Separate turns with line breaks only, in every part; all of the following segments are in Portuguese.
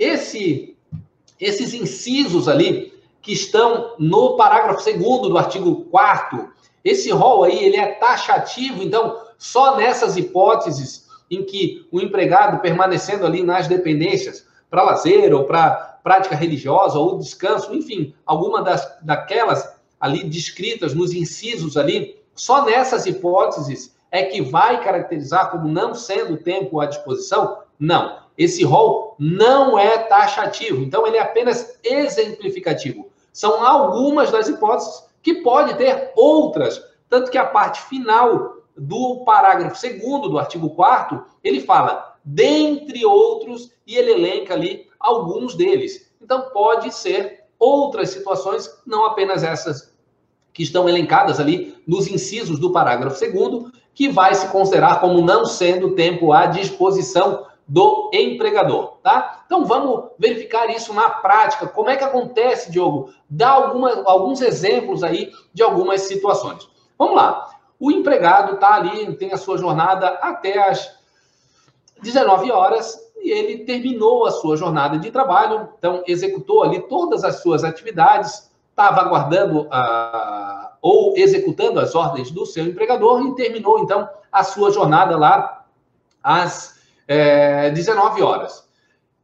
esse, esses incisos ali que estão no parágrafo 2 do artigo 4 esse rol aí, ele é taxativo, então, só nessas hipóteses em que o empregado permanecendo ali nas dependências para lazer ou para prática religiosa ou descanso, enfim, alguma das, daquelas ali descritas nos incisos ali, só nessas hipóteses é que vai caracterizar como não sendo tempo à disposição? Não. Esse rol não é taxativo, então ele é apenas exemplificativo. São algumas das hipóteses que pode ter outras, tanto que a parte final do parágrafo 2 do artigo 4 ele fala, dentre outros, e ele elenca ali alguns deles. Então, pode ser outras situações, não apenas essas que estão elencadas ali nos incisos do parágrafo 2 que vai se considerar como não sendo tempo à disposição do empregador, tá? Então vamos verificar isso na prática. Como é que acontece, Diogo? Dá alguma, alguns exemplos aí de algumas situações. Vamos lá. O empregado está ali, tem a sua jornada até as 19 horas e ele terminou a sua jornada de trabalho, então executou ali todas as suas atividades, estava aguardando a, ou executando as ordens do seu empregador e terminou então a sua jornada lá às é, 19 horas.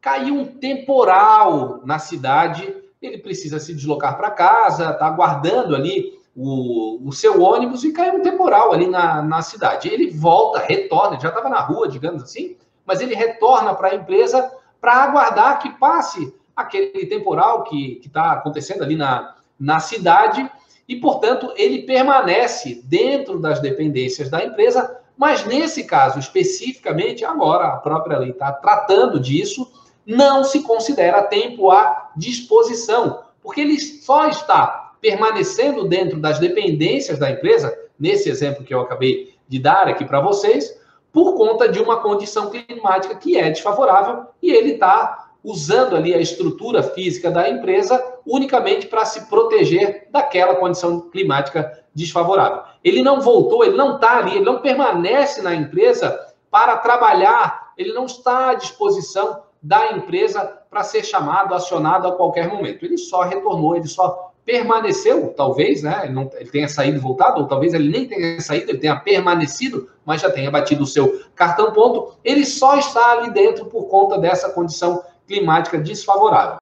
Caiu um temporal na cidade, ele precisa se deslocar para casa, está aguardando ali o, o seu ônibus e caiu um temporal ali na, na cidade. Ele volta, retorna, já estava na rua, digamos assim, mas ele retorna para a empresa para aguardar que passe aquele temporal que está acontecendo ali na, na cidade e, portanto, ele permanece dentro das dependências da empresa mas nesse caso especificamente, agora a própria lei está tratando disso, não se considera tempo à disposição, porque ele só está permanecendo dentro das dependências da empresa, nesse exemplo que eu acabei de dar aqui para vocês, por conta de uma condição climática que é desfavorável e ele está usando ali a estrutura física da empresa unicamente para se proteger daquela condição climática desfavorável. Ele não voltou, ele não está ali, ele não permanece na empresa para trabalhar, ele não está à disposição da empresa para ser chamado, acionado a qualquer momento. Ele só retornou, ele só permaneceu, talvez, né? Ele, não, ele tenha saído voltado, ou talvez ele nem tenha saído, ele tenha permanecido, mas já tenha batido o seu cartão ponto. Ele só está ali dentro por conta dessa condição climática desfavorável.